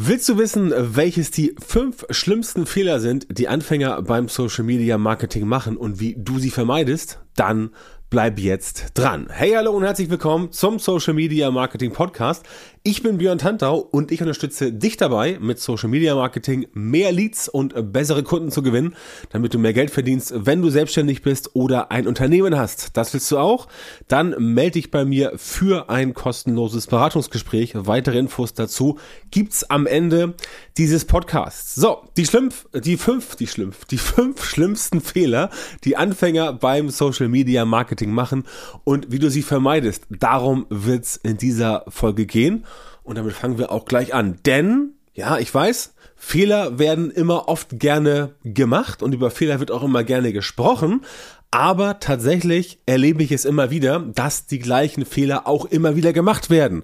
Willst du wissen, welches die fünf schlimmsten Fehler sind, die Anfänger beim Social Media Marketing machen und wie du sie vermeidest? Dann bleib jetzt dran. Hey, hallo und herzlich willkommen zum Social Media Marketing Podcast. Ich bin Björn Tantau und ich unterstütze dich dabei, mit Social Media Marketing mehr Leads und bessere Kunden zu gewinnen, damit du mehr Geld verdienst, wenn du selbstständig bist oder ein Unternehmen hast. Das willst du auch? Dann melde dich bei mir für ein kostenloses Beratungsgespräch. Weitere Infos dazu gibt's am Ende dieses Podcasts. So, die schlimm, die fünf, die schlimm, die fünf schlimmsten Fehler, die Anfänger beim Social Media Marketing machen und wie du sie vermeidest. Darum wird's in dieser Folge gehen. Und damit fangen wir auch gleich an. Denn, ja, ich weiß, Fehler werden immer oft gerne gemacht und über Fehler wird auch immer gerne gesprochen. Aber tatsächlich erlebe ich es immer wieder, dass die gleichen Fehler auch immer wieder gemacht werden.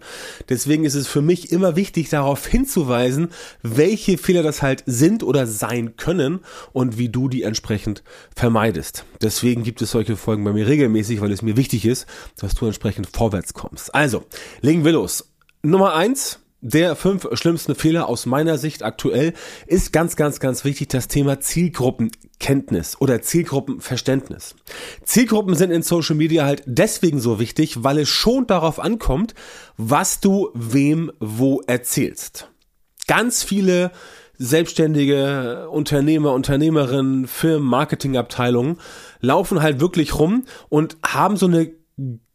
Deswegen ist es für mich immer wichtig, darauf hinzuweisen, welche Fehler das halt sind oder sein können und wie du die entsprechend vermeidest. Deswegen gibt es solche Folgen bei mir regelmäßig, weil es mir wichtig ist, dass du entsprechend vorwärts kommst. Also, legen wir los. Nummer eins der fünf schlimmsten Fehler aus meiner Sicht aktuell ist ganz, ganz, ganz wichtig das Thema Zielgruppenkenntnis oder Zielgruppenverständnis. Zielgruppen sind in Social Media halt deswegen so wichtig, weil es schon darauf ankommt, was du wem wo erzählst. Ganz viele selbstständige Unternehmer, Unternehmerinnen, Firmen, Marketingabteilungen laufen halt wirklich rum und haben so eine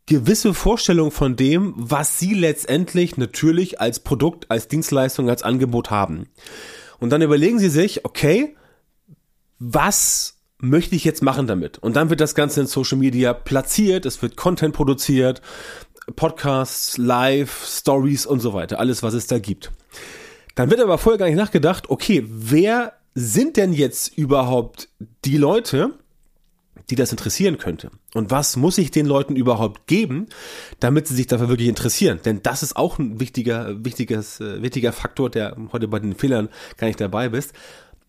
gewisse Vorstellung von dem, was sie letztendlich natürlich als Produkt, als Dienstleistung, als Angebot haben. Und dann überlegen sie sich, okay, was möchte ich jetzt machen damit? Und dann wird das Ganze in Social Media platziert, es wird Content produziert, Podcasts, Live, Stories und so weiter, alles, was es da gibt. Dann wird aber vorher gar nicht nachgedacht, okay, wer sind denn jetzt überhaupt die Leute, die das interessieren könnte. Und was muss ich den Leuten überhaupt geben, damit sie sich dafür wirklich interessieren? Denn das ist auch ein wichtiger, wichtiges, äh, wichtiger Faktor, der heute bei den Fehlern gar nicht dabei bist.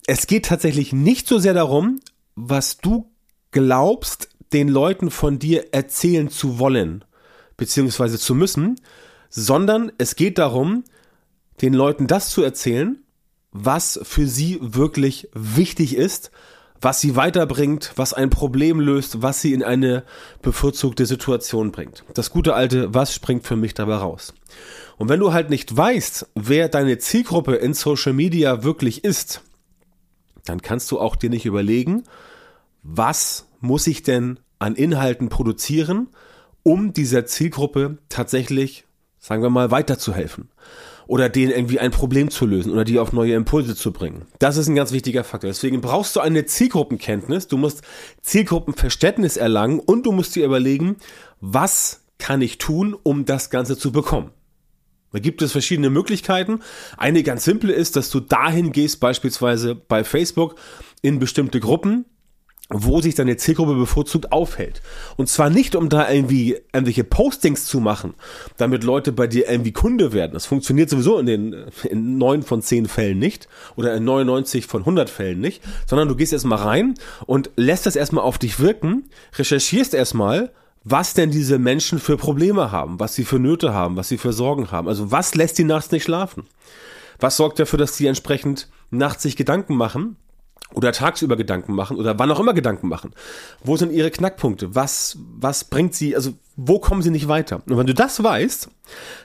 Es geht tatsächlich nicht so sehr darum, was du glaubst, den Leuten von dir erzählen zu wollen, beziehungsweise zu müssen, sondern es geht darum, den Leuten das zu erzählen, was für sie wirklich wichtig ist was sie weiterbringt, was ein Problem löst, was sie in eine bevorzugte Situation bringt. Das gute alte, was springt für mich dabei raus? Und wenn du halt nicht weißt, wer deine Zielgruppe in Social Media wirklich ist, dann kannst du auch dir nicht überlegen, was muss ich denn an Inhalten produzieren, um dieser Zielgruppe tatsächlich, sagen wir mal, weiterzuhelfen oder denen irgendwie ein Problem zu lösen oder die auf neue Impulse zu bringen. Das ist ein ganz wichtiger Faktor. Deswegen brauchst du eine Zielgruppenkenntnis, du musst Zielgruppenverständnis erlangen und du musst dir überlegen, was kann ich tun, um das Ganze zu bekommen. Da gibt es verschiedene Möglichkeiten. Eine ganz simple ist, dass du dahin gehst, beispielsweise bei Facebook in bestimmte Gruppen, wo sich deine Zielgruppe bevorzugt aufhält. Und zwar nicht, um da irgendwie irgendwelche Postings zu machen, damit Leute bei dir irgendwie Kunde werden. Das funktioniert sowieso in den in neun von zehn Fällen nicht oder in 99 von 100 Fällen nicht, sondern du gehst erstmal rein und lässt das erstmal auf dich wirken, recherchierst erstmal, was denn diese Menschen für Probleme haben, was sie für Nöte haben, was sie für Sorgen haben. Also was lässt die nachts nicht schlafen? Was sorgt dafür, dass sie entsprechend nachts sich Gedanken machen oder tagsüber Gedanken machen oder wann auch immer Gedanken machen. Wo sind ihre Knackpunkte? Was, was bringt sie, also wo kommen sie nicht weiter? Und wenn du das weißt,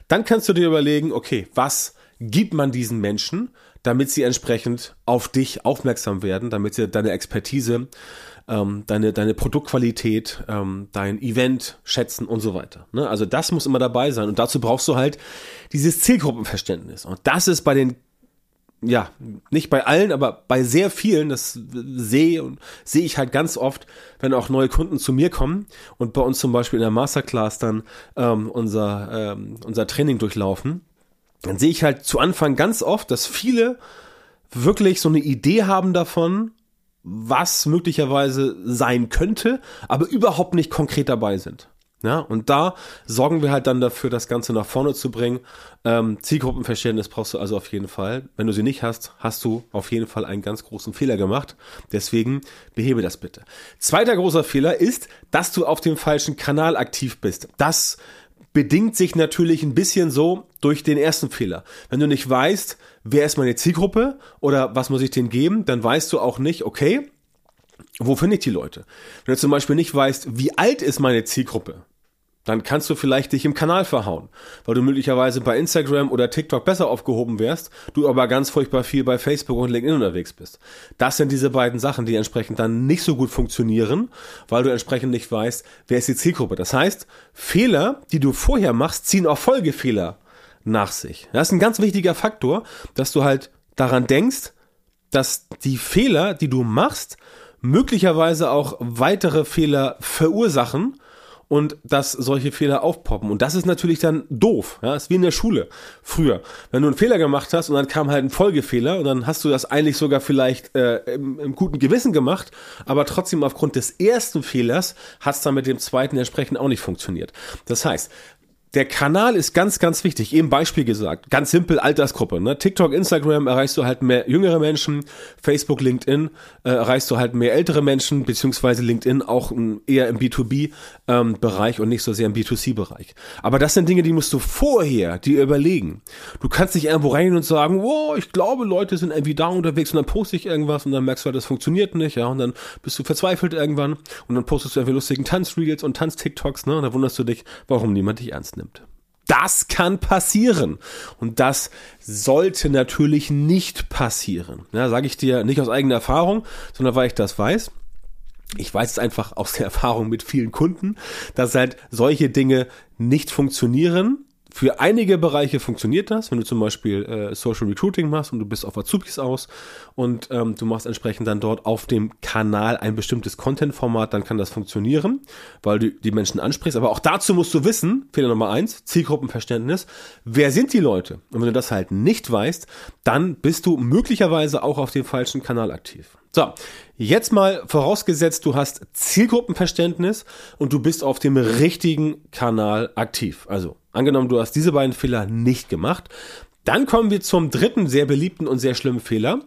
dann kannst du dir überlegen, okay, was gibt man diesen Menschen, damit sie entsprechend auf dich aufmerksam werden, damit sie deine Expertise, ähm, deine, deine Produktqualität, ähm, dein Event schätzen und so weiter. Ne? Also das muss immer dabei sein und dazu brauchst du halt dieses Zielgruppenverständnis. Und das ist bei den ja, nicht bei allen, aber bei sehr vielen, das sehe und sehe ich halt ganz oft, wenn auch neue Kunden zu mir kommen und bei uns zum Beispiel in der Masterclass dann ähm, unser, ähm, unser Training durchlaufen, dann sehe ich halt zu Anfang ganz oft, dass viele wirklich so eine Idee haben davon, was möglicherweise sein könnte, aber überhaupt nicht konkret dabei sind. Ja, und da sorgen wir halt dann dafür, das Ganze nach vorne zu bringen. Ähm, Zielgruppenverständnis brauchst du also auf jeden Fall. Wenn du sie nicht hast, hast du auf jeden Fall einen ganz großen Fehler gemacht. Deswegen behebe das bitte. Zweiter großer Fehler ist, dass du auf dem falschen Kanal aktiv bist. Das bedingt sich natürlich ein bisschen so durch den ersten Fehler. Wenn du nicht weißt, wer ist meine Zielgruppe oder was muss ich denen geben, dann weißt du auch nicht, okay, wo finde ich die Leute? Wenn du zum Beispiel nicht weißt, wie alt ist meine Zielgruppe, dann kannst du vielleicht dich im Kanal verhauen, weil du möglicherweise bei Instagram oder TikTok besser aufgehoben wärst, du aber ganz furchtbar viel bei Facebook und LinkedIn unterwegs bist. Das sind diese beiden Sachen, die entsprechend dann nicht so gut funktionieren, weil du entsprechend nicht weißt, wer ist die Zielgruppe. Das heißt, Fehler, die du vorher machst, ziehen auch Folgefehler nach sich. Das ist ein ganz wichtiger Faktor, dass du halt daran denkst, dass die Fehler, die du machst, möglicherweise auch weitere Fehler verursachen und dass solche Fehler aufpoppen. Und das ist natürlich dann doof. Ja, ist wie in der Schule früher. Wenn du einen Fehler gemacht hast und dann kam halt ein Folgefehler und dann hast du das eigentlich sogar vielleicht äh, im, im guten Gewissen gemacht, aber trotzdem aufgrund des ersten Fehlers hat es dann mit dem zweiten entsprechend auch nicht funktioniert. Das heißt, der Kanal ist ganz, ganz wichtig. Eben Beispiel gesagt. Ganz simpel Altersgruppe. Ne? TikTok, Instagram erreichst du halt mehr jüngere Menschen. Facebook, LinkedIn äh, erreichst du halt mehr ältere Menschen, beziehungsweise LinkedIn auch eher im B2B-Bereich ähm, und nicht so sehr im B2C-Bereich. Aber das sind Dinge, die musst du vorher dir überlegen. Du kannst nicht irgendwo rein und sagen, wow, ich glaube, Leute sind irgendwie da unterwegs und dann poste ich irgendwas und dann merkst du halt, das funktioniert nicht, ja, und dann bist du verzweifelt irgendwann und dann postest du irgendwie lustigen Tanzreels und Tanz-TikToks, ne, und dann wunderst du dich, warum niemand dich ernst nimmt nimmt. Das kann passieren. Und das sollte natürlich nicht passieren. Ja, Sage ich dir nicht aus eigener Erfahrung, sondern weil ich das weiß. Ich weiß es einfach aus der Erfahrung mit vielen Kunden, dass halt solche Dinge nicht funktionieren für einige Bereiche funktioniert das, wenn du zum Beispiel äh, Social Recruiting machst und du bist auf Azubis aus und ähm, du machst entsprechend dann dort auf dem Kanal ein bestimmtes Content-Format, dann kann das funktionieren, weil du die Menschen ansprichst. Aber auch dazu musst du wissen, Fehler Nummer eins, Zielgruppenverständnis, wer sind die Leute? Und wenn du das halt nicht weißt, dann bist du möglicherweise auch auf dem falschen Kanal aktiv. So, jetzt mal vorausgesetzt, du hast Zielgruppenverständnis und du bist auf dem richtigen Kanal aktiv. Also Angenommen, du hast diese beiden Fehler nicht gemacht. Dann kommen wir zum dritten sehr beliebten und sehr schlimmen Fehler,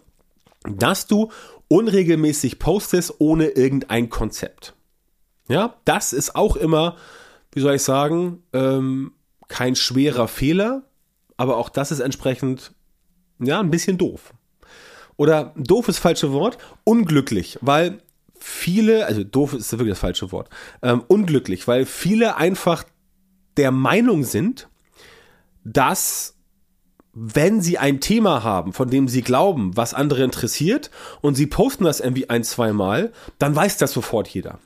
dass du unregelmäßig postest ohne irgendein Konzept. Ja, das ist auch immer, wie soll ich sagen, ähm, kein schwerer Fehler, aber auch das ist entsprechend, ja, ein bisschen doof. Oder doof ist falsche Wort, unglücklich, weil viele, also doof ist wirklich das falsche Wort, ähm, unglücklich, weil viele einfach der Meinung sind, dass wenn sie ein Thema haben, von dem sie glauben, was andere interessiert, und sie posten das irgendwie ein, zwei Mal, dann weiß das sofort jeder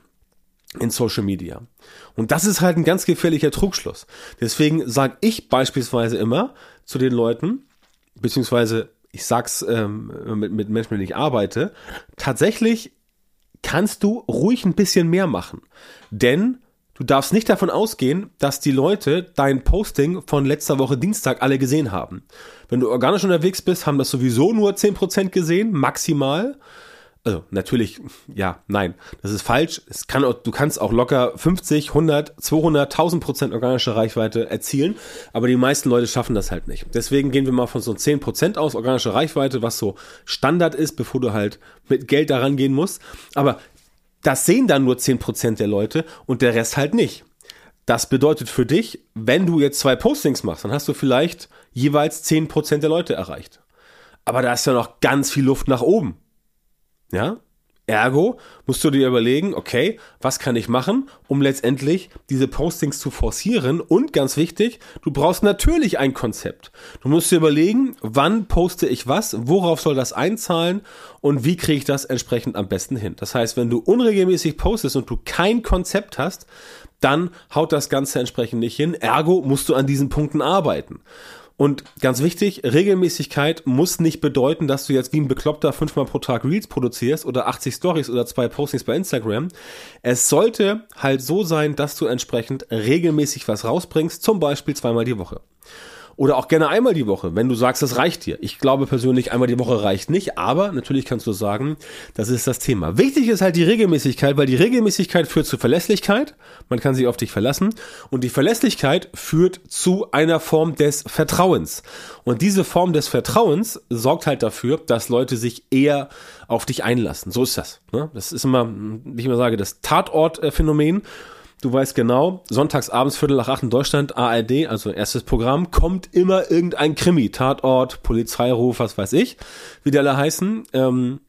in Social Media. Und das ist halt ein ganz gefährlicher Trugschluss. Deswegen sage ich beispielsweise immer zu den Leuten, beziehungsweise ich sag's ähm, mit, mit Menschen, mit denen ich arbeite, tatsächlich kannst du ruhig ein bisschen mehr machen. Denn Du darfst nicht davon ausgehen, dass die Leute dein Posting von letzter Woche Dienstag alle gesehen haben. Wenn du organisch unterwegs bist, haben das sowieso nur 10% gesehen, maximal. Also natürlich, ja, nein, das ist falsch. Es kann, du kannst auch locker 50, 100, 200, 1000 Prozent organische Reichweite erzielen, aber die meisten Leute schaffen das halt nicht. Deswegen gehen wir mal von so 10 Prozent aus, organische Reichweite, was so Standard ist, bevor du halt mit Geld daran gehen musst. Aber das sehen dann nur 10% der Leute und der Rest halt nicht. Das bedeutet für dich, wenn du jetzt zwei Postings machst, dann hast du vielleicht jeweils 10% der Leute erreicht. Aber da ist ja noch ganz viel Luft nach oben. Ja? Ergo musst du dir überlegen, okay, was kann ich machen, um letztendlich diese Postings zu forcieren? Und ganz wichtig, du brauchst natürlich ein Konzept. Du musst dir überlegen, wann poste ich was, worauf soll das einzahlen und wie kriege ich das entsprechend am besten hin. Das heißt, wenn du unregelmäßig postest und du kein Konzept hast, dann haut das Ganze entsprechend nicht hin. Ergo musst du an diesen Punkten arbeiten. Und ganz wichtig, Regelmäßigkeit muss nicht bedeuten, dass du jetzt wie ein Bekloppter fünfmal pro Tag Reels produzierst oder 80 Stories oder zwei Postings bei Instagram. Es sollte halt so sein, dass du entsprechend regelmäßig was rausbringst, zum Beispiel zweimal die Woche. Oder auch gerne einmal die Woche, wenn du sagst, das reicht dir. Ich glaube persönlich, einmal die Woche reicht nicht, aber natürlich kannst du sagen, das ist das Thema. Wichtig ist halt die Regelmäßigkeit, weil die Regelmäßigkeit führt zu Verlässlichkeit. Man kann sich auf dich verlassen. Und die Verlässlichkeit führt zu einer Form des Vertrauens. Und diese Form des Vertrauens sorgt halt dafür, dass Leute sich eher auf dich einlassen. So ist das. Ne? Das ist immer, wie ich immer sage, das Tatort-Phänomen. Du weißt genau, sonntags abends Viertel nach acht in Deutschland, ARD, also erstes Programm, kommt immer irgendein Krimi, Tatort, Polizeiruf, was weiß ich, wie die alle heißen. Ähm,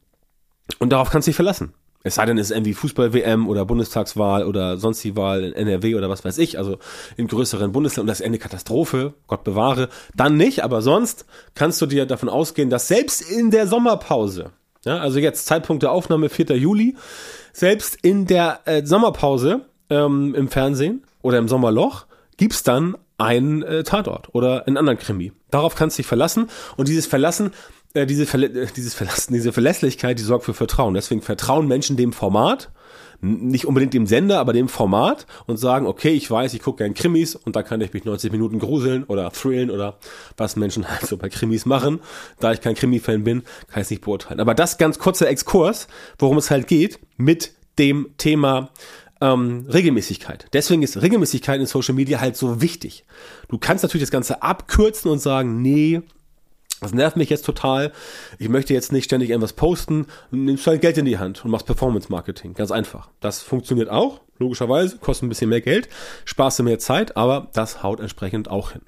und darauf kannst du dich verlassen. Es sei denn, es ist irgendwie Fußball-WM oder Bundestagswahl oder sonst die Wahl in NRW oder was weiß ich, also in größeren Bundesländern, das ist eine Katastrophe, Gott bewahre, dann nicht, aber sonst kannst du dir davon ausgehen, dass selbst in der Sommerpause, ja, also jetzt Zeitpunkt der Aufnahme 4. Juli, selbst in der äh, Sommerpause ähm, im Fernsehen oder im Sommerloch gibt's dann einen äh, Tatort oder einen anderen Krimi. Darauf kannst du dich verlassen und dieses Verlassen äh, diese, Verlä äh, dieses Verlassen, diese Verlässlichkeit, die sorgt für Vertrauen. Deswegen vertrauen Menschen dem Format, nicht unbedingt dem Sender, aber dem Format und sagen, okay, ich weiß, ich gucke gern Krimis und da kann ich mich 90 Minuten gruseln oder thrillen oder was Menschen halt so bei Krimis machen. Da ich kein Krimi-Fan bin, kann ich es nicht beurteilen. Aber das ganz kurzer Exkurs, worum es halt geht, mit dem Thema ähm, Regelmäßigkeit. Deswegen ist Regelmäßigkeit in Social Media halt so wichtig. Du kannst natürlich das Ganze abkürzen und sagen, nee, das nervt mich jetzt total. Ich möchte jetzt nicht ständig irgendwas posten. Nimmst halt Geld in die Hand und machst Performance Marketing. Ganz einfach. Das funktioniert auch, logischerweise. Kostet ein bisschen mehr Geld, sparst du mehr Zeit, aber das haut entsprechend auch hin.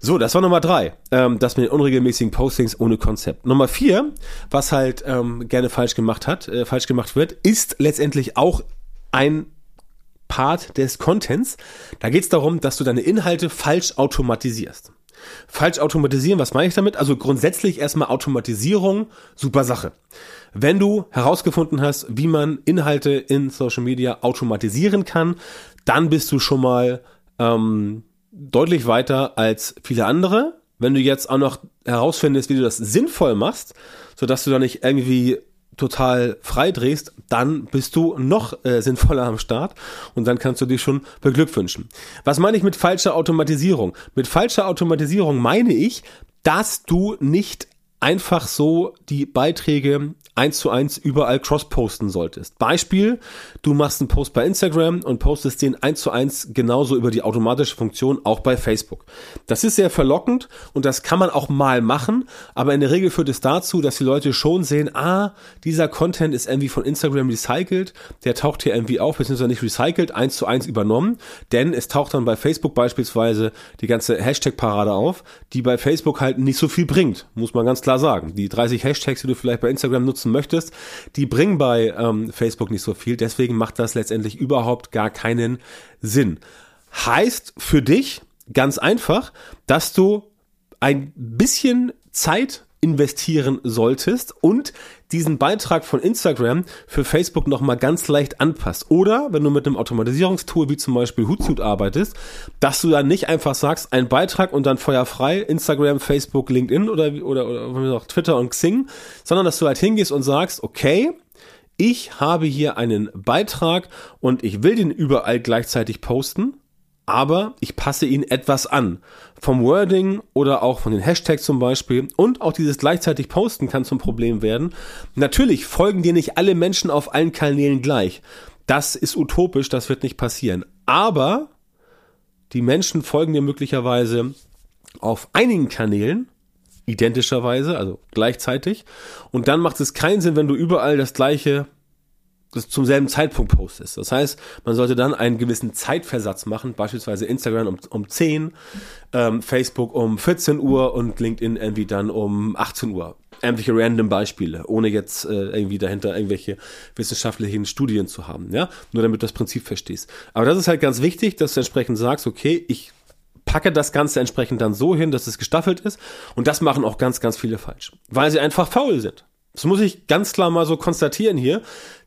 So, das war Nummer drei. Ähm, das mit den unregelmäßigen Postings ohne Konzept. Nummer vier, was halt ähm, gerne falsch gemacht hat, äh, falsch gemacht wird, ist letztendlich auch ein Part des Contents. Da geht es darum, dass du deine Inhalte falsch automatisierst. Falsch automatisieren, was meine ich damit? Also grundsätzlich erstmal Automatisierung, super Sache. Wenn du herausgefunden hast, wie man Inhalte in Social Media automatisieren kann, dann bist du schon mal ähm, deutlich weiter als viele andere. Wenn du jetzt auch noch herausfindest, wie du das sinnvoll machst, sodass du da nicht irgendwie total frei drehst, dann bist du noch äh, sinnvoller am Start und dann kannst du dich schon beglückwünschen. Was meine ich mit falscher Automatisierung? Mit falscher Automatisierung meine ich, dass du nicht einfach so die Beiträge eins zu eins überall cross-posten solltest. Beispiel, du machst einen Post bei Instagram und postest den eins zu eins genauso über die automatische Funktion auch bei Facebook. Das ist sehr verlockend und das kann man auch mal machen, aber in der Regel führt es dazu, dass die Leute schon sehen, ah, dieser Content ist irgendwie von Instagram recycelt, der taucht hier irgendwie auf, beziehungsweise nicht recycelt, eins zu eins übernommen, denn es taucht dann bei Facebook beispielsweise die ganze Hashtag-Parade auf, die bei Facebook halt nicht so viel bringt, muss man ganz klar sagen. Die 30 Hashtags, die du vielleicht bei Instagram nutzen nutzen möchtest, die bringen bei ähm, Facebook nicht so viel. Deswegen macht das letztendlich überhaupt gar keinen Sinn. Heißt für dich ganz einfach, dass du ein bisschen Zeit investieren solltest und diesen Beitrag von Instagram für Facebook nochmal ganz leicht anpasst. Oder wenn du mit einem Automatisierungstool wie zum Beispiel Hootsuite arbeitest, dass du dann nicht einfach sagst, ein Beitrag und dann feuerfrei Instagram, Facebook, LinkedIn oder, oder, oder, oder Twitter und Xing, sondern dass du halt hingehst und sagst, okay, ich habe hier einen Beitrag und ich will den überall gleichzeitig posten aber ich passe ihn etwas an. Vom Wording oder auch von den Hashtags zum Beispiel. Und auch dieses gleichzeitig Posten kann zum Problem werden. Natürlich folgen dir nicht alle Menschen auf allen Kanälen gleich. Das ist utopisch, das wird nicht passieren. Aber die Menschen folgen dir möglicherweise auf einigen Kanälen identischerweise, also gleichzeitig. Und dann macht es keinen Sinn, wenn du überall das gleiche zum selben Zeitpunkt postest. Das heißt, man sollte dann einen gewissen Zeitversatz machen, beispielsweise Instagram um, um 10, ähm, Facebook um 14 Uhr und LinkedIn irgendwie dann um 18 Uhr. Irgendwelche random Beispiele, ohne jetzt äh, irgendwie dahinter irgendwelche wissenschaftlichen Studien zu haben, ja, nur damit du das Prinzip verstehst. Aber das ist halt ganz wichtig, dass du entsprechend sagst, okay, ich packe das Ganze entsprechend dann so hin, dass es gestaffelt ist und das machen auch ganz, ganz viele falsch, weil sie einfach faul sind. Das muss ich ganz klar mal so konstatieren hier.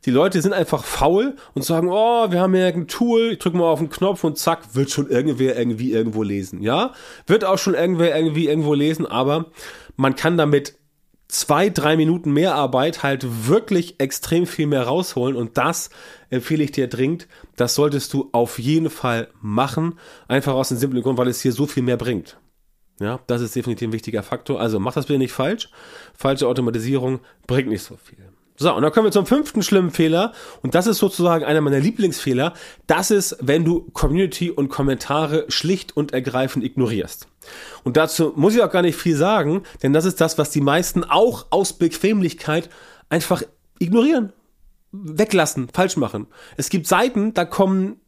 Die Leute sind einfach faul und sagen, oh, wir haben hier ein Tool, ich drücke mal auf den Knopf und zack, wird schon irgendwer irgendwie irgendwo lesen. Ja, wird auch schon irgendwer irgendwie irgendwo lesen, aber man kann damit zwei, drei Minuten mehr Arbeit halt wirklich extrem viel mehr rausholen und das empfehle ich dir dringend. Das solltest du auf jeden Fall machen. Einfach aus dem simplen Grund, weil es hier so viel mehr bringt. Ja, das ist definitiv ein wichtiger Faktor. Also mach das bitte nicht falsch. Falsche Automatisierung bringt nicht so viel. So, und dann kommen wir zum fünften schlimmen Fehler. Und das ist sozusagen einer meiner Lieblingsfehler. Das ist, wenn du Community und Kommentare schlicht und ergreifend ignorierst. Und dazu muss ich auch gar nicht viel sagen, denn das ist das, was die meisten auch aus Bequemlichkeit einfach ignorieren, weglassen, falsch machen. Es gibt Seiten, da kommen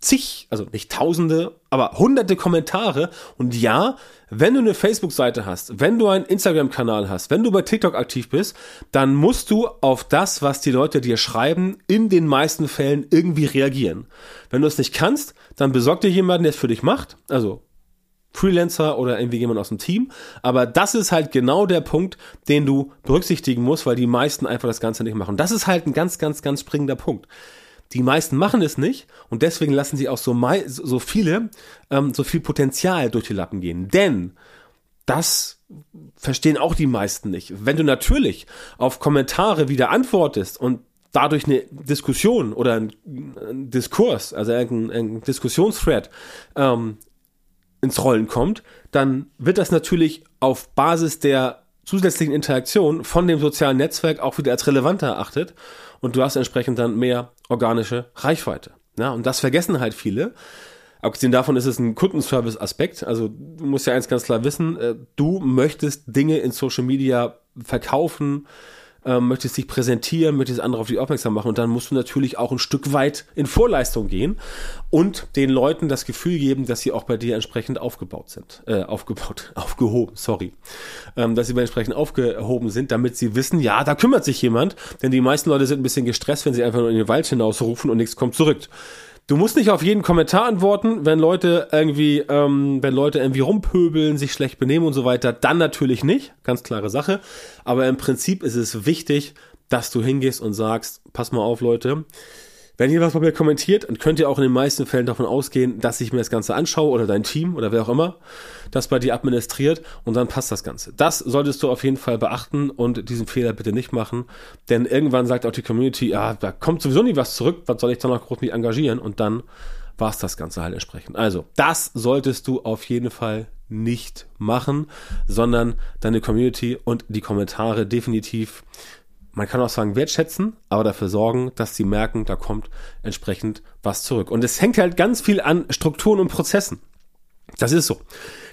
zig, also nicht tausende, aber hunderte Kommentare. Und ja, wenn du eine Facebook-Seite hast, wenn du einen Instagram-Kanal hast, wenn du bei TikTok aktiv bist, dann musst du auf das, was die Leute dir schreiben, in den meisten Fällen irgendwie reagieren. Wenn du es nicht kannst, dann besorg dir jemanden, der es für dich macht. Also Freelancer oder irgendwie jemand aus dem Team. Aber das ist halt genau der Punkt, den du berücksichtigen musst, weil die meisten einfach das Ganze nicht machen. Das ist halt ein ganz, ganz, ganz springender Punkt. Die meisten machen es nicht und deswegen lassen sie auch so, so viele, ähm, so viel Potenzial durch die Lappen gehen. Denn das verstehen auch die meisten nicht. Wenn du natürlich auf Kommentare wieder antwortest und dadurch eine Diskussion oder ein, ein Diskurs, also ein, ein Diskussionsthread ähm, ins Rollen kommt, dann wird das natürlich auf Basis der zusätzlichen Interaktion von dem sozialen Netzwerk auch wieder als relevanter erachtet und du hast entsprechend dann mehr organische Reichweite. Ja, und das vergessen halt viele. Abgesehen davon ist es ein Kundenservice-Aspekt. Also du musst ja eins ganz klar wissen, äh, du möchtest Dinge in Social Media verkaufen, ähm, möchtest dich präsentieren, möchtest andere auf dich aufmerksam machen und dann musst du natürlich auch ein Stück weit in Vorleistung gehen und den Leuten das Gefühl geben, dass sie auch bei dir entsprechend aufgebaut sind, äh, aufgebaut, aufgehoben, sorry, ähm, dass sie bei entsprechend aufgehoben sind, damit sie wissen, ja, da kümmert sich jemand, denn die meisten Leute sind ein bisschen gestresst, wenn sie einfach nur in den Wald hinausrufen und nichts kommt zurück. Du musst nicht auf jeden Kommentar antworten, wenn Leute irgendwie, ähm, wenn Leute irgendwie rumpöbeln, sich schlecht benehmen und so weiter, dann natürlich nicht, ganz klare Sache. Aber im Prinzip ist es wichtig, dass du hingehst und sagst, pass mal auf, Leute, wenn ihr was bei mir kommentiert, dann könnt ihr auch in den meisten Fällen davon ausgehen, dass ich mir das Ganze anschaue oder dein Team oder wer auch immer das bei dir administriert und dann passt das Ganze. Das solltest du auf jeden Fall beachten und diesen Fehler bitte nicht machen, denn irgendwann sagt auch die Community, ja, da kommt sowieso nie was zurück, was soll ich da noch groß mich engagieren und dann war es das Ganze halt entsprechend. Also, das solltest du auf jeden Fall nicht machen, sondern deine Community und die Kommentare definitiv man kann auch sagen, wertschätzen, aber dafür sorgen, dass sie merken, da kommt entsprechend was zurück. Und es hängt halt ganz viel an Strukturen und Prozessen. Das ist so.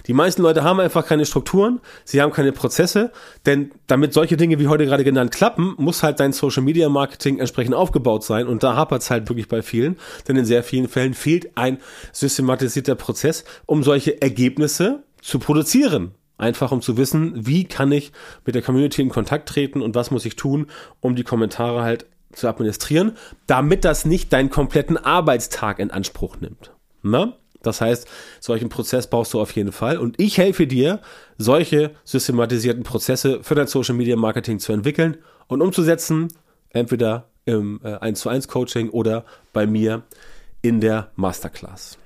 Die meisten Leute haben einfach keine Strukturen, sie haben keine Prozesse, denn damit solche Dinge wie heute gerade genannt klappen, muss halt dein Social Media Marketing entsprechend aufgebaut sein und da hapert es halt wirklich bei vielen, denn in sehr vielen Fällen fehlt ein systematisierter Prozess, um solche Ergebnisse zu produzieren. Einfach um zu wissen, wie kann ich mit der Community in Kontakt treten und was muss ich tun, um die Kommentare halt zu administrieren, damit das nicht deinen kompletten Arbeitstag in Anspruch nimmt. Na? Das heißt, solchen Prozess brauchst du auf jeden Fall. Und ich helfe dir, solche systematisierten Prozesse für dein Social Media Marketing zu entwickeln und umzusetzen, entweder im äh, 1 zu 1 Coaching oder bei mir in der Masterclass.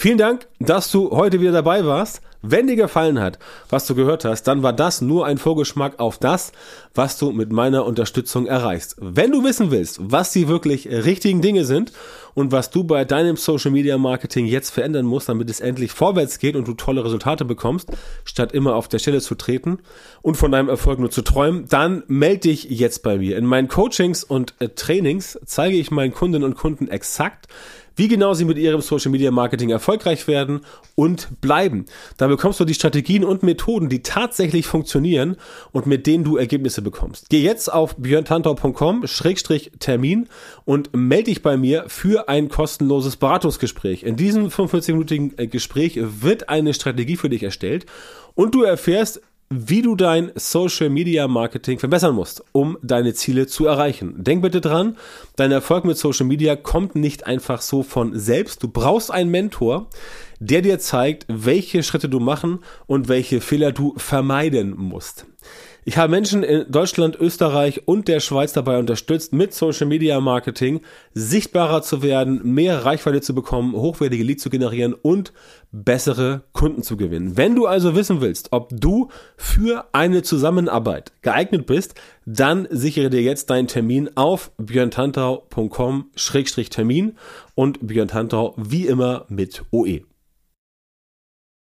Vielen Dank, dass du heute wieder dabei warst. Wenn dir gefallen hat, was du gehört hast, dann war das nur ein Vorgeschmack auf das, was du mit meiner Unterstützung erreichst. Wenn du wissen willst, was die wirklich richtigen Dinge sind und was du bei deinem Social Media Marketing jetzt verändern musst, damit es endlich vorwärts geht und du tolle Resultate bekommst, statt immer auf der Stelle zu treten und von deinem Erfolg nur zu träumen, dann melde dich jetzt bei mir. In meinen Coachings und äh, Trainings zeige ich meinen Kundinnen und Kunden exakt, wie genau sie mit ihrem Social Media Marketing erfolgreich werden und bleiben. Da bekommst du die Strategien und Methoden, die tatsächlich funktionieren und mit denen du Ergebnisse bekommst. Geh jetzt auf björntantau.com-termin und melde dich bei mir für ein kostenloses Beratungsgespräch. In diesem 45-minütigen äh, Gespräch wird eine Strategie für dich erstellt und du erfährst, wie du dein Social Media Marketing verbessern musst, um deine Ziele zu erreichen. Denk bitte dran, dein Erfolg mit Social Media kommt nicht einfach so von selbst. Du brauchst einen Mentor, der dir zeigt, welche Schritte du machen und welche Fehler du vermeiden musst. Ich habe Menschen in Deutschland, Österreich und der Schweiz dabei unterstützt, mit Social Media Marketing sichtbarer zu werden, mehr Reichweite zu bekommen, hochwertige Leads zu generieren und bessere Kunden zu gewinnen. Wenn du also wissen willst, ob du für eine Zusammenarbeit geeignet bist, dann sichere dir jetzt deinen Termin auf björntantau.com-termin und Björn Tantau wie immer mit OE.